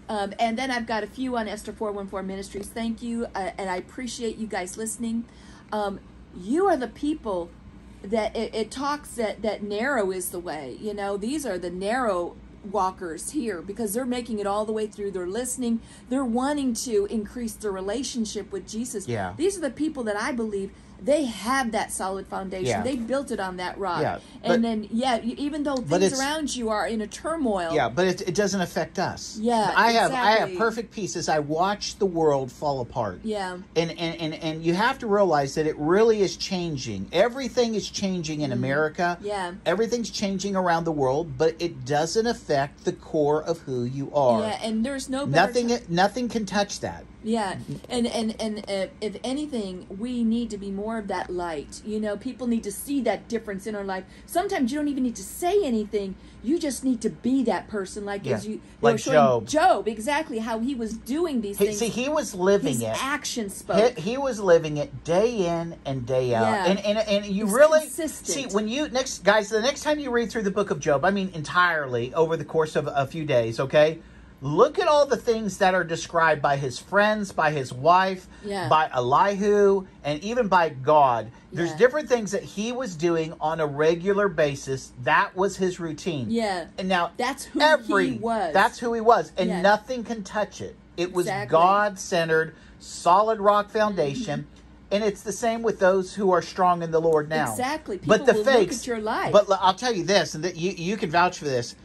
Speaker 2: Um, and then I've got a few on Esther 414 Ministries. Thank you. Uh, and I appreciate you guys listening. Um, you are the people that it, it talks that, that narrow is the way. You know, these are the narrow walkers here because they're making it all the way through. They're listening. They're wanting to increase their relationship with Jesus.
Speaker 1: Yeah.
Speaker 2: These are the people that I believe they have that solid foundation.
Speaker 1: Yeah.
Speaker 2: They built it on that rock.
Speaker 1: Yeah, but-
Speaker 2: and then, yeah, even though things around you are in a turmoil.
Speaker 1: Yeah, but it, it doesn't affect us.
Speaker 2: Yeah,
Speaker 1: I have I have perfect peace as I watch the world fall apart.
Speaker 2: Yeah.
Speaker 1: And, and and and you have to realize that it really is changing. Everything is changing in America.
Speaker 2: Mm-hmm. Yeah.
Speaker 1: Everything's changing around the world, but it doesn't affect the core of who you are.
Speaker 2: Yeah, and there's no better
Speaker 1: Nothing
Speaker 2: ti-
Speaker 1: nothing can touch that.
Speaker 2: Yeah, and and and uh, if anything, we need to be more of that light. You know, people need to see that difference in our life. Sometimes you don't even need to say anything. You just need to be that person, like
Speaker 1: Yeah,
Speaker 2: as you, you
Speaker 1: like
Speaker 2: showing
Speaker 1: Job.
Speaker 2: Job, exactly how he was doing these
Speaker 1: He,
Speaker 2: things.
Speaker 1: see, he was living
Speaker 2: His
Speaker 1: it.
Speaker 2: action spoke.
Speaker 1: He, he was living it day in and day out,
Speaker 2: Yeah.
Speaker 1: and and and you really
Speaker 2: consistent.
Speaker 1: see when you next guys. The next time you read through the book of Job, I mean entirely over the course of a few days, okay. Look at all the things that are described by his friends, by his wife,
Speaker 2: Yeah.
Speaker 1: by Elihu, and even by God. There's
Speaker 2: Yeah.
Speaker 1: different things that he was doing on a regular basis. That was his routine.
Speaker 2: Yeah.
Speaker 1: And now
Speaker 2: That's who
Speaker 1: every
Speaker 2: he was.
Speaker 1: that's who he was, and
Speaker 2: Yeah.
Speaker 1: nothing can touch it. It was
Speaker 2: Exactly.
Speaker 1: God centered, solid rock mm-hmm. foundation. And it's the same with those who are strong in the Lord now.
Speaker 2: Exactly.
Speaker 1: but the
Speaker 2: People will look
Speaker 1: fakes,
Speaker 2: at your life.
Speaker 1: But I'll tell you this, and that you you can vouch for this.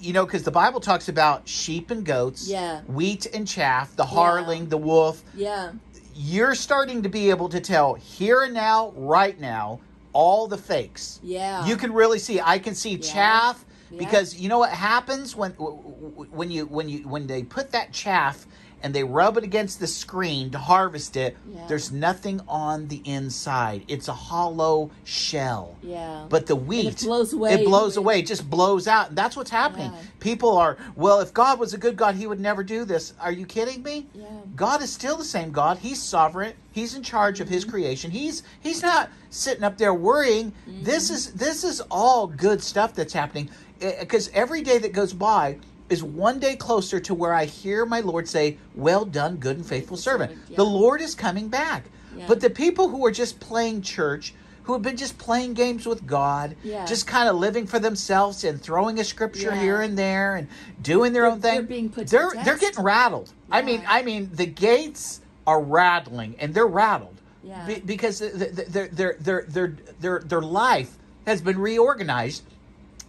Speaker 1: You know, because the Bible talks about sheep and goats,
Speaker 2: Yeah.
Speaker 1: wheat and chaff, the hireling, the wolf.
Speaker 2: yeah,
Speaker 1: You're starting to be able to tell here and now, right now, all the fakes.
Speaker 2: yeah.
Speaker 1: You can really see. I can see chaff
Speaker 2: Yeah.
Speaker 1: because you know what happens when when you when you when they put that chaff and they rub it against the screen to harvest it.
Speaker 2: Yeah.
Speaker 1: There's nothing on the inside. It's a hollow shell.
Speaker 2: Yeah.
Speaker 1: But the wheat
Speaker 2: blows away
Speaker 1: It blows away. It just blows out. And that's what's happening.
Speaker 2: Yeah.
Speaker 1: People are well. If God was a good God, He would never do this. Are you kidding me?
Speaker 2: Yeah.
Speaker 1: God is still the same God. He's sovereign. He's in charge of his
Speaker 2: Mm-hmm.
Speaker 1: creation. He's he's not sitting up there worrying. This is this is all good stuff that's happening because every day that goes by is one day closer to where I hear my Lord say, "Well done, good and faithful servant."
Speaker 2: yeah.
Speaker 1: The Lord is coming back.
Speaker 2: Yeah.
Speaker 1: But the people who are just playing church, who have been just playing games with God,
Speaker 2: Yeah.
Speaker 1: just kind of living for themselves and throwing a scripture
Speaker 2: Yeah.
Speaker 1: here and there and doing their
Speaker 2: They're-
Speaker 1: own thing,
Speaker 2: they're being put to
Speaker 1: they're
Speaker 2: the
Speaker 1: they're getting rattled. I mean, I mean, the gates are rattling, and they're rattled
Speaker 2: Yeah.
Speaker 1: Be- because th- th- their their their their their their life has been reorganized.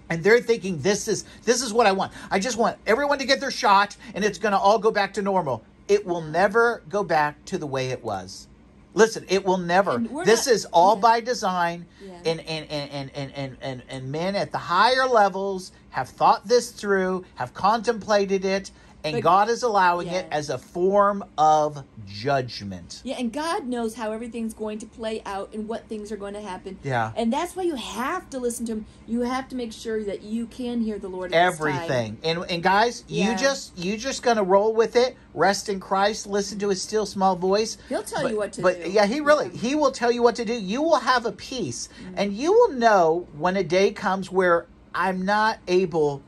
Speaker 1: And they're thinking this is this is what I want. I just want everyone to get their shot, and it's going to all go back to normal. It will never go back to the way it was. Listen, it will never. This
Speaker 2: not-
Speaker 1: is all
Speaker 2: yeah.
Speaker 1: by design,
Speaker 2: Yeah.
Speaker 1: and, and, and, and, and, and, and, and men at the higher levels have thought this through, have contemplated it, and
Speaker 2: But-
Speaker 1: God is allowing it as a form of judgment.
Speaker 2: Yeah, and God knows how everything's going to play out and what things are going to happen.
Speaker 1: Yeah.
Speaker 2: And that's why you have to listen to Him. You have to make sure that you can hear the Lord. At this time.
Speaker 1: Everything. And and guys,
Speaker 2: Yeah.
Speaker 1: you just you just gonna roll with it, rest in Christ, listen to his still small voice.
Speaker 2: He'll tell
Speaker 1: but,
Speaker 2: you what to
Speaker 1: but
Speaker 2: do.
Speaker 1: But yeah, he really
Speaker 2: Yeah. Mm-hmm.
Speaker 1: he will tell you what to do. You will have a peace. And you will know when a day comes where I'm not able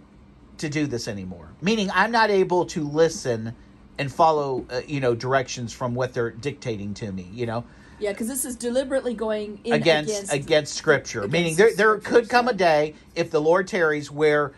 Speaker 1: to do this anymore. Meaning, I'm not able to listen and follow, uh, you know, directions from what they're dictating to me. You know,
Speaker 2: Yeah, because this is deliberately going in
Speaker 1: against against, scripture.
Speaker 2: against
Speaker 1: Meaning, there there could come a day if the Lord tarries where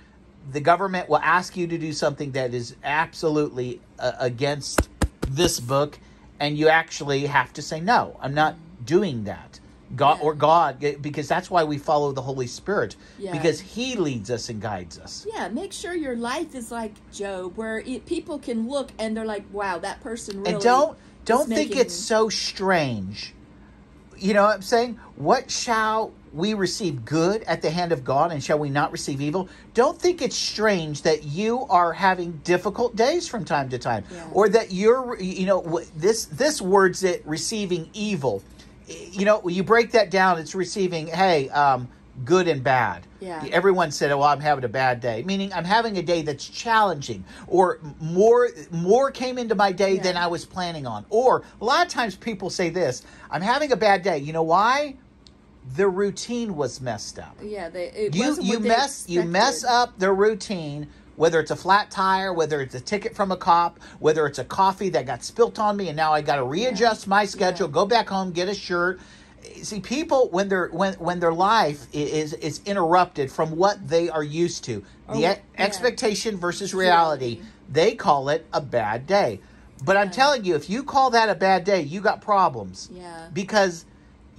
Speaker 1: the government will ask you to do something that is absolutely uh, against this book, and you actually have to say no. I'm not doing that. God
Speaker 2: Yeah.
Speaker 1: or God, eh, because that's why we follow the Holy Spirit
Speaker 2: Yeah.
Speaker 1: because He leads us and guides us.
Speaker 2: Yeah, make sure your life is like Job, where it, people can look and they're like, "Wow, that person really."
Speaker 1: and don't don't think
Speaker 2: making-
Speaker 1: it's so strange you know what i'm saying what shall we receive good at the hand of god and shall we not receive evil don't think it's strange that you are having difficult days from time to time
Speaker 2: Yeah.
Speaker 1: or that you're you know this this word's it receiving evil you know you break that down it's receiving hey um good and bad
Speaker 2: Yeah.
Speaker 1: everyone said, "Oh, I'm having a bad day," meaning I'm having a day that's challenging, or more more came into my day
Speaker 2: Yeah.
Speaker 1: than I was planning on. Or a lot of times people say this, "I'm having a bad day." You know why? The routine was messed up.
Speaker 2: Yeah, they. It
Speaker 1: You
Speaker 2: wasn't
Speaker 1: you mess you mess up the routine. Whether it's a flat tire, whether it's a ticket from a cop, whether it's a coffee that got spilt on me, and now I got to readjust my schedule,
Speaker 2: Yeah.
Speaker 1: go back home, get a shirt. See, people when their when when their life is is interrupted from what they are used to, oh, the
Speaker 2: Oh,
Speaker 1: e-
Speaker 2: yeah.
Speaker 1: expectation versus reality,
Speaker 2: Reality.
Speaker 1: they call it a bad day. But I'm telling you, if you call that a bad day, you got problems
Speaker 2: Yeah.
Speaker 1: because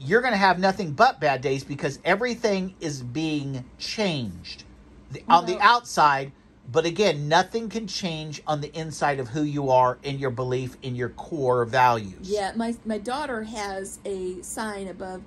Speaker 1: you're going to have nothing but bad days because everything is being changed the, on the outside but again nothing can change on the inside of who you are in your belief in your core values
Speaker 2: Yeah, my my daughter has a sign above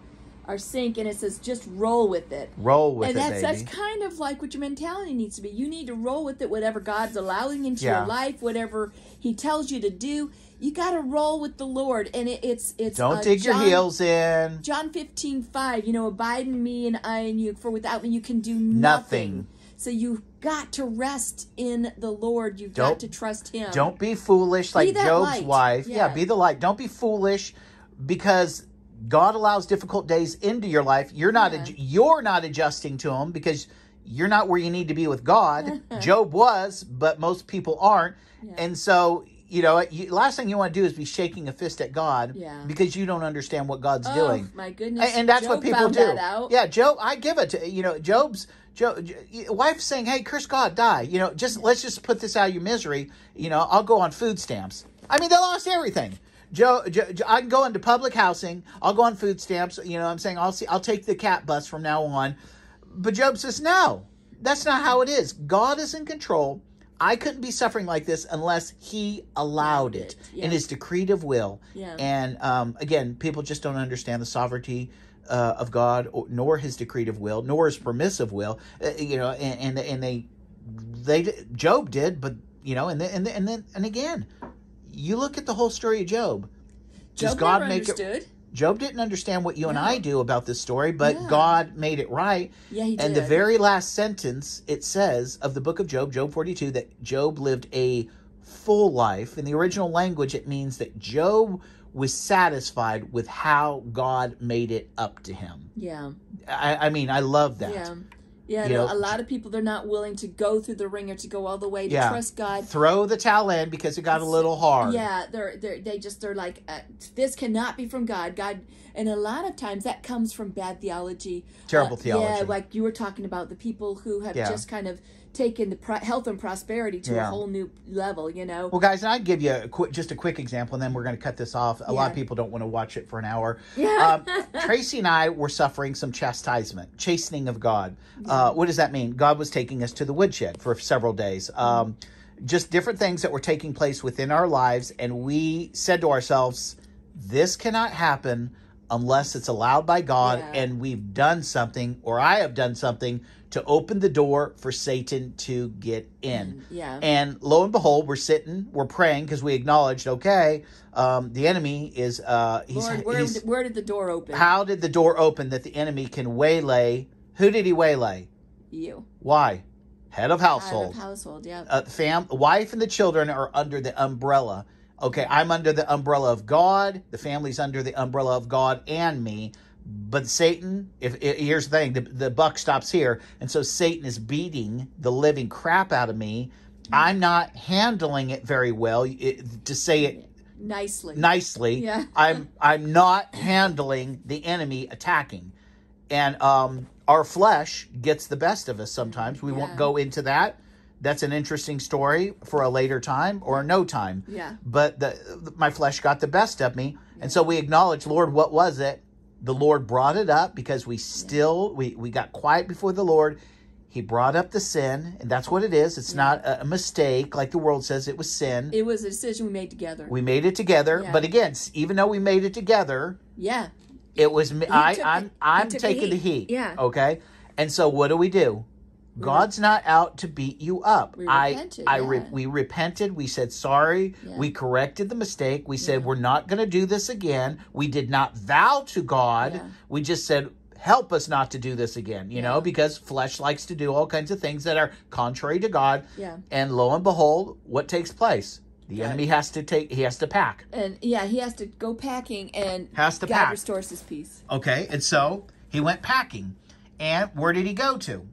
Speaker 2: our sink, and it says "Just roll with it."
Speaker 1: roll with
Speaker 2: and
Speaker 1: it
Speaker 2: that's
Speaker 1: baby
Speaker 2: that's kind of like what your mentality needs to be. You need to roll with it, whatever God's allowing into
Speaker 1: Yeah.
Speaker 2: your life, whatever He tells you to do. You got to roll with the Lord, and it, it's it's.
Speaker 1: don't
Speaker 2: uh,
Speaker 1: dig your heels in
Speaker 2: John fifteen five. You know, abide in me, and I in you. For without me, you can do
Speaker 1: Nothing.
Speaker 2: nothing. So you've got to rest in the Lord. You've
Speaker 1: Don't-
Speaker 2: got to trust Him.
Speaker 1: don't be foolish like
Speaker 2: that
Speaker 1: job's
Speaker 2: light.
Speaker 1: wife yeah.
Speaker 2: Yeah.
Speaker 1: be the light don't be foolish because god allows difficult days into your life you're not
Speaker 2: Yeah.
Speaker 1: adj- you're not adjusting to them because you're not where you need to be with god [laughs] job was but most people aren't
Speaker 2: Yeah.
Speaker 1: and so you know you, last thing you want to do is be shaking a fist at god
Speaker 2: Yeah.
Speaker 1: because you don't understand what god's
Speaker 2: Oh,
Speaker 1: doing
Speaker 2: my goodness!
Speaker 1: and, and that's what people do.
Speaker 2: That.
Speaker 1: Yeah, Job. I give it to you know. Job's Job, wife saying, "Hey, curse God, die." You know, just let's just put this out of your misery. You know, I'll go on food stamps. I mean, they lost everything. Joe, Joe, I can go into public housing. I'll go on food stamps. You know, I'm saying I'll see. I'll take the cat bus from now on. But Job says, "No, that's not how it is. God is in control." I couldn't be suffering like this unless he allowed it
Speaker 2: Yeah.
Speaker 1: in his decretive will.
Speaker 2: Yeah.
Speaker 1: And um, again, people just don't understand the sovereignty uh, of God, or, nor His decretive will, nor His permissive will. Uh, you know, and, and and they they Job did, but you know, and then and then and then and again, you look at the whole story of Job. Does
Speaker 2: Job
Speaker 1: God make it? Job didn't understand what you and I do about this story, but
Speaker 2: Yeah.
Speaker 1: God made it right.
Speaker 2: Yeah, he
Speaker 1: And the very last sentence it says of the book of Job, Job 42, that Job lived a full life. In the original language, it means that Job was satisfied with how God made it up to him.
Speaker 2: yeah,
Speaker 1: I, I mean, I love that.
Speaker 2: yeah, yeah.
Speaker 1: You
Speaker 2: no,
Speaker 1: know,
Speaker 2: a lot of people they're not willing to go through the ringer to go all the way to
Speaker 1: Yeah.
Speaker 2: trust God.
Speaker 1: Throw the towel in because it got a little hard.
Speaker 2: Yeah, they're they're they just they're like uh, this cannot be from God. God, and a lot of times that comes from bad theology,
Speaker 1: Terrible
Speaker 2: Uh,
Speaker 1: theology.
Speaker 2: Yeah, like you were talking about the people who have
Speaker 1: Yeah.
Speaker 2: just kind of taken the health and prosperity to
Speaker 1: Yeah.
Speaker 2: a whole new level. You know.
Speaker 1: Well, guys, and I'd give you a quick, just a quick example, and then we're going to cut this off. A lot of people don't want to watch it for an hour.
Speaker 2: Yeah.
Speaker 1: Um, [laughs] Tracey and I were suffering some chastisement, chastening of God. Uh, what does that mean? God was taking us to the woodshed for several days. Um, just different things that were taking place within our lives, and we said to ourselves, "This cannot happen." Unless it's allowed by God
Speaker 2: Yeah.
Speaker 1: and we've done something, or I have done something to open the door for Satan to get in.
Speaker 2: yeah.
Speaker 1: And lo and behold, we're sitting, we're praying because we acknowledged, okay, um, the enemy is. Uh, he's,
Speaker 2: Lord, where,
Speaker 1: he's-
Speaker 2: did, where did the door open?
Speaker 1: how did the door open that the enemy can waylay? Who did he waylay?
Speaker 2: you
Speaker 1: Why? Head of household.
Speaker 2: of household. Yeah.
Speaker 1: Uh, fam, wife and the children are under the umbrella. Okay, I'm under the umbrella of God. The family's under the umbrella of God and me. But Satan, if, i here's the thing, the, the buck stops here, and so Satan is beating the living crap out of me. I'm not handling it very well. It, to say it
Speaker 2: nicely.
Speaker 1: nicely,
Speaker 2: Yeah. [laughs]
Speaker 1: I'm I'm not handling the enemy attacking, and um, our flesh gets the best of us sometimes. We won't go into that. That's an interesting story for a later time or no time.
Speaker 2: Yeah.
Speaker 1: But the my flesh got the best of me, and so we acknowledge, Lord, what was it? The Lord brought it up because we still we we got quiet before the Lord. He brought up the sin, and that's what it is. It's not a, a mistake like the world says it was sin.
Speaker 2: It was a decision we made together.
Speaker 1: we made it together,
Speaker 2: Yeah.
Speaker 1: but again, even though we made it together,
Speaker 2: yeah.
Speaker 1: it was me. i i'm I'm taking the
Speaker 2: heat.
Speaker 1: heat.
Speaker 2: Yeah.
Speaker 1: Okay. And so what do we do? God's not out to beat you up.
Speaker 2: We
Speaker 1: I
Speaker 2: repented,
Speaker 1: I re- we repented. We said sorry.
Speaker 2: Yeah.
Speaker 1: We corrected the mistake. We said
Speaker 2: Yeah.
Speaker 1: we're not going to do this again. We did not vow to God.
Speaker 2: Yeah.
Speaker 1: We just said help us not to do this again, you know, because flesh likes to do all kinds of things that are contrary to God.
Speaker 2: Yeah.
Speaker 1: And lo and behold, what takes place? The
Speaker 2: Right.
Speaker 1: enemy has to take he has to pack.
Speaker 2: And yeah, he has to go packing and
Speaker 1: Has to
Speaker 2: God
Speaker 1: pack.
Speaker 2: restores his peace.
Speaker 1: Okay, and so he went packing. And where did he go to?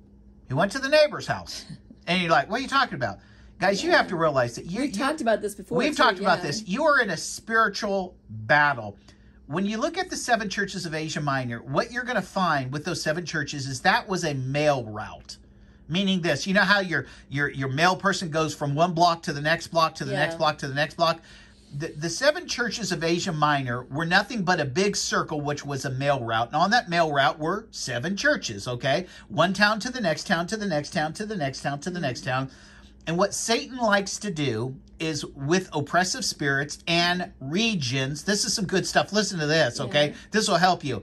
Speaker 1: He went to the neighbor's house. And you're like, what are you talking about? Guys, you have to realize that you,
Speaker 2: We
Speaker 1: you-
Speaker 2: talked about this before.
Speaker 1: we've
Speaker 2: too,
Speaker 1: talked about this. You are in a spiritual battle. When you look at the seven churches of Asia Minor, what you're going to find with those seven churches is that was a mail route. Meaning this, you know how your your your mail person goes from one block to the next block to the next block to the next block. The, the seven churches of Asia Minor were nothing but a big circle, which was a mail route. And on that mail route were seven churches, okay? One town to the next town, to the next town, to the next town, to the next town. And what Satan likes to do is with oppressive spirits and regions, this is some good stuff. Listen to this, okay?
Speaker 2: Yeah.
Speaker 1: This will help you.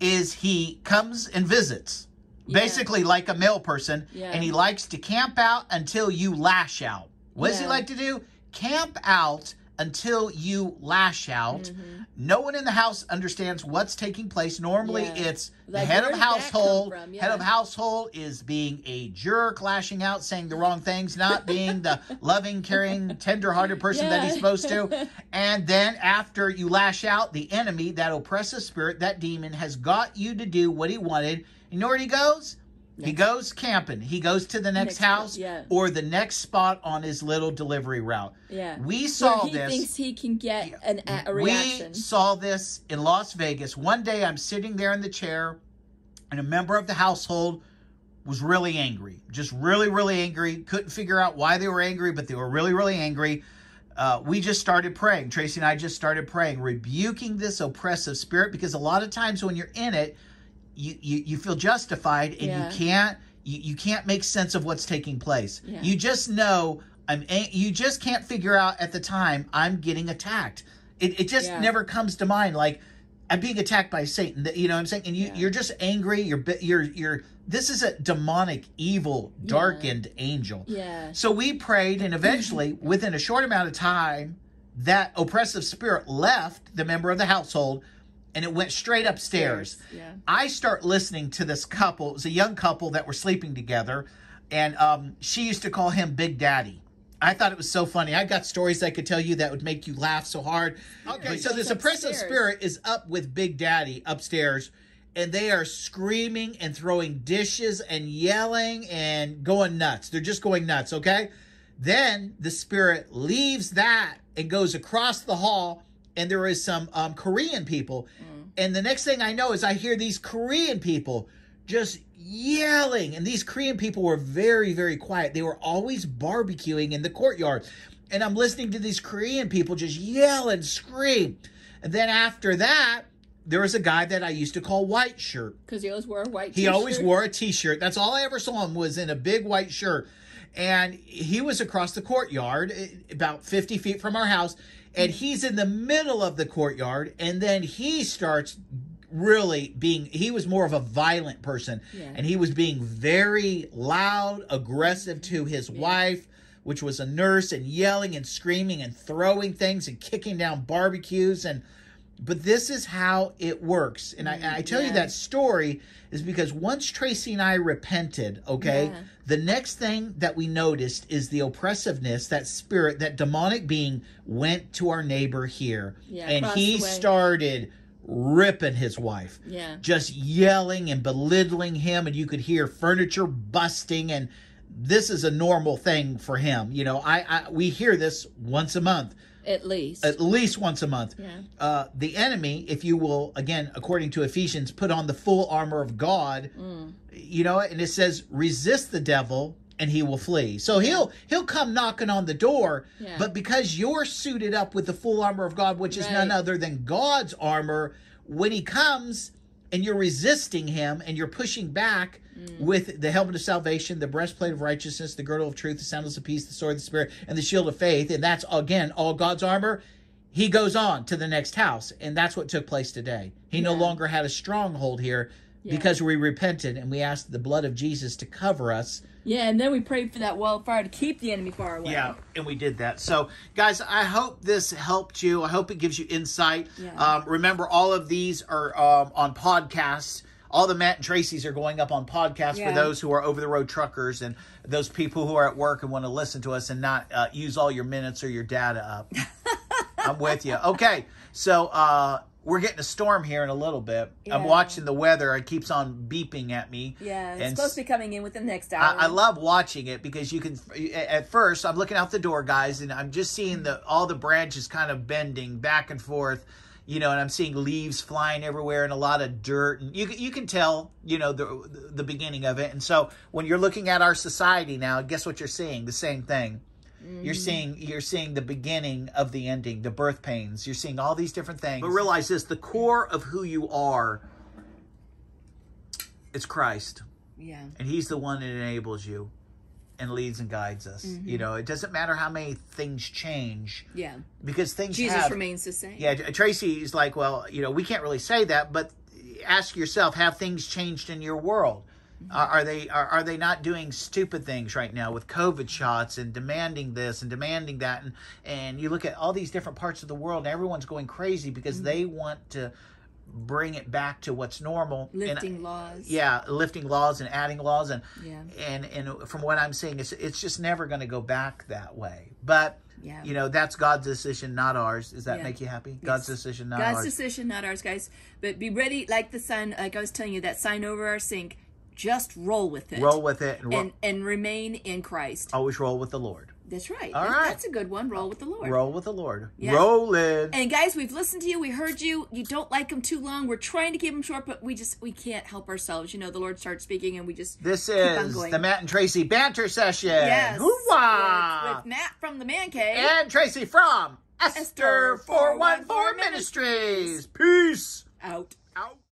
Speaker 1: Is he comes and visits,
Speaker 2: Yeah.
Speaker 1: basically like a male person,
Speaker 2: Yeah.
Speaker 1: and he likes to camp out until you lash out. What does he like to do? Camp out until you lash out.
Speaker 2: Mm-hmm.
Speaker 1: No one in the house understands what's taking place. Normally,
Speaker 2: Yeah.
Speaker 1: it's the head of
Speaker 2: did that come
Speaker 1: household.
Speaker 2: from?
Speaker 1: Head of household is being a jerk, lashing out, saying the wrong things, not [laughs] being the loving, caring, tender-hearted person that he's supposed to. [laughs] And then after you lash out, the enemy, that oppressive spirit, that demon, has got you to do what he wanted. And you know where he goes? He goes camping. He goes to the next,
Speaker 2: Next
Speaker 1: house
Speaker 2: yeah.
Speaker 1: or the next spot on his little delivery route.
Speaker 2: Yeah.
Speaker 1: We
Speaker 2: Where
Speaker 1: saw
Speaker 2: he
Speaker 1: this.
Speaker 2: thinks he can get an, a, a reaction.
Speaker 1: We saw this in Las Vegas. One day I'm sitting there in the chair, and a member of the household was really angry. Just really, really angry. Couldn't figure out why they were angry, but they were really, really angry. Uh, we just started praying. Tracey and I just started praying, rebuking this oppressive spirit because a lot of times when you're in it, you, you, you feel justified and
Speaker 2: Yeah.
Speaker 1: you can't you, you can't make sense of what's taking place.
Speaker 2: Yeah.
Speaker 1: You just know I'm you just can't figure out at the time I'm getting attacked. It, it just
Speaker 2: Yeah.
Speaker 1: never comes to mind like I'm being attacked by Satan. You know what I'm saying? And you,
Speaker 2: Yeah.
Speaker 1: you're just angry. You're you're you're. This is a demonic, evil, darkened angel.
Speaker 2: yeah.
Speaker 1: So we prayed, and eventually, [laughs] within a short amount of time, that oppressive spirit left the member of the household, and it went straight upstairs.
Speaker 2: Yeah.
Speaker 1: I start listening to this couple. It was a young couple that were sleeping together, and um, she used to call him Big Daddy. I thought it was so funny. I got stories I could tell you that would make you laugh so hard. Okay, so this oppressive spirit is up with Big Daddy upstairs, and they are screaming and throwing dishes and yelling and going nuts. They're just going nuts, okay? Then the spirit leaves that and goes across the hall, and there is some um, Korean people. And the next thing I know is I hear these Korean people just yelling. And these Korean people were very, very quiet. They were always barbecuing in the courtyard. And I'm listening to these Korean people just yell and scream. And then after that, there was a guy that I used to call White Shirt.
Speaker 2: Because he always wore a white shirt.
Speaker 1: He always
Speaker 2: t-shirt.
Speaker 1: wore a t-shirt. That's all I ever saw him was in a big white shirt. And he was across the courtyard, eh, about 50 feet from our house. And he's in the middle of the courtyard. And then he starts really being, he was more of a violent person.
Speaker 2: Yeah.
Speaker 1: And he was being very loud, aggressive to his wife, which was a nurse, and yelling and screaming and throwing things and kicking down barbecues. And but this is how it works. And I, and I tell you that story is because once Tracey and I repented, okay,
Speaker 2: Yeah.
Speaker 1: the next thing that we noticed is the oppressiveness, that spirit, that demonic being went to our neighbor here.
Speaker 2: Yeah,
Speaker 1: and he started ripping his wife.
Speaker 2: Yeah.
Speaker 1: Just yelling and belittling him, and you could hear furniture busting. And this is a normal thing for him. You know, I, I we hear this once a month,
Speaker 2: At least.
Speaker 1: at least once a month.
Speaker 2: Yeah.
Speaker 1: Uh, the enemy, if you will, again, according to Ephesians, put on the full armor of God.
Speaker 2: Mm.
Speaker 1: You know, and it says, resist the devil and he will flee. So he'll he'll come knocking on the door,
Speaker 2: Yeah.
Speaker 1: but because you're suited up with the full armor of God, which is none other than God's armor, when he comes and you're resisting him and you're pushing back
Speaker 2: Mm.
Speaker 1: with the helmet of salvation, the breastplate of righteousness, the girdle of truth, the sandals of peace, the sword of the spirit, and the shield of faith, and that's again all God's armor. He goes on to the next house, and that's what took place today. He no longer had a stronghold here because we repented and we asked the blood of Jesus to cover us.
Speaker 2: Yeah, and then we prayed for that wildfire to keep the enemy far away.
Speaker 1: Yeah, and we did that. So, guys, I hope this helped you. I hope it gives you insight.
Speaker 2: Yeah.
Speaker 1: Um, remember, all of these are um, on podcasts. All the Matt and Tracey's are going up on podcasts
Speaker 2: Yeah.
Speaker 1: for those who are over the road truckers and those people who are at work and want to listen to us and not uh, use all your minutes or your data up. [laughs] I'm with you. Okay, so uh, we're getting a storm here in a little bit. I'm watching the weather. It keeps on beeping at me.
Speaker 2: Yeah, it's
Speaker 1: And
Speaker 2: supposed to be coming in within the next hour.
Speaker 1: I, I love watching it because you can. At first, I'm looking out the door, guys, and I'm just seeing the all the branches kind of bending back and forth, you know, and I'm seeing leaves flying everywhere and a lot of dirt, and you can- you can tell, you know, the the beginning of it. And so when you're looking at our society now, guess what you're seeing? The same thing. You're seeing you're seeing the beginning of the ending, the birth pains. You're seeing all these different things. But realize this: the core of who you are it's Christ
Speaker 2: Yeah.
Speaker 1: and he's the one that enables you and leads and guides us
Speaker 2: Mm-hmm.
Speaker 1: you know it doesn't matter how many things change
Speaker 2: Yeah.
Speaker 1: because things
Speaker 2: Jesus
Speaker 1: have,
Speaker 2: remains the same.
Speaker 1: yeah tracey is like well you know we can't really say that but ask yourself have things changed in your world
Speaker 2: Mm-hmm.
Speaker 1: Are, are they are, are they not doing stupid things right now with covid shots and demanding this and demanding that and and you look at all these different parts of the world and everyone's going crazy because
Speaker 2: Mm-hmm.
Speaker 1: they want to bring it back to what's normal And-
Speaker 2: Lifting laws.
Speaker 1: yeah lifting laws and adding laws and
Speaker 2: Yeah.
Speaker 1: and and from what i'm seeing it's it's just never going to go back that way but
Speaker 2: Yeah.
Speaker 1: you know that's god's decision not ours does that
Speaker 2: Yeah.
Speaker 1: make you happy god's decision not
Speaker 2: God's
Speaker 1: ours god's
Speaker 2: decision, not ours, guys. But be ready, like the sign, like I was telling you, that sign over our sink. Just roll with it.
Speaker 1: roll with it and, ro-
Speaker 2: and and remain in Christ.
Speaker 1: always roll with the lord
Speaker 2: That's right.
Speaker 1: All
Speaker 2: That-
Speaker 1: right.
Speaker 2: That's a good one. Roll with the Lord.
Speaker 1: roll with the lord
Speaker 2: Yeah.
Speaker 1: rolling
Speaker 2: And guys, we've listened to you. We heard you. You don't like them too long. We're trying to keep them short, but we just we can't help ourselves. You know, the Lord starts speaking, and we just
Speaker 1: this is the matt and tracey banter session
Speaker 2: yes,
Speaker 1: Hoo-wah!
Speaker 2: with, with Matt from the Man Cave.
Speaker 1: and tracy from esther
Speaker 2: Esther
Speaker 1: 414
Speaker 2: 414
Speaker 1: ministries peace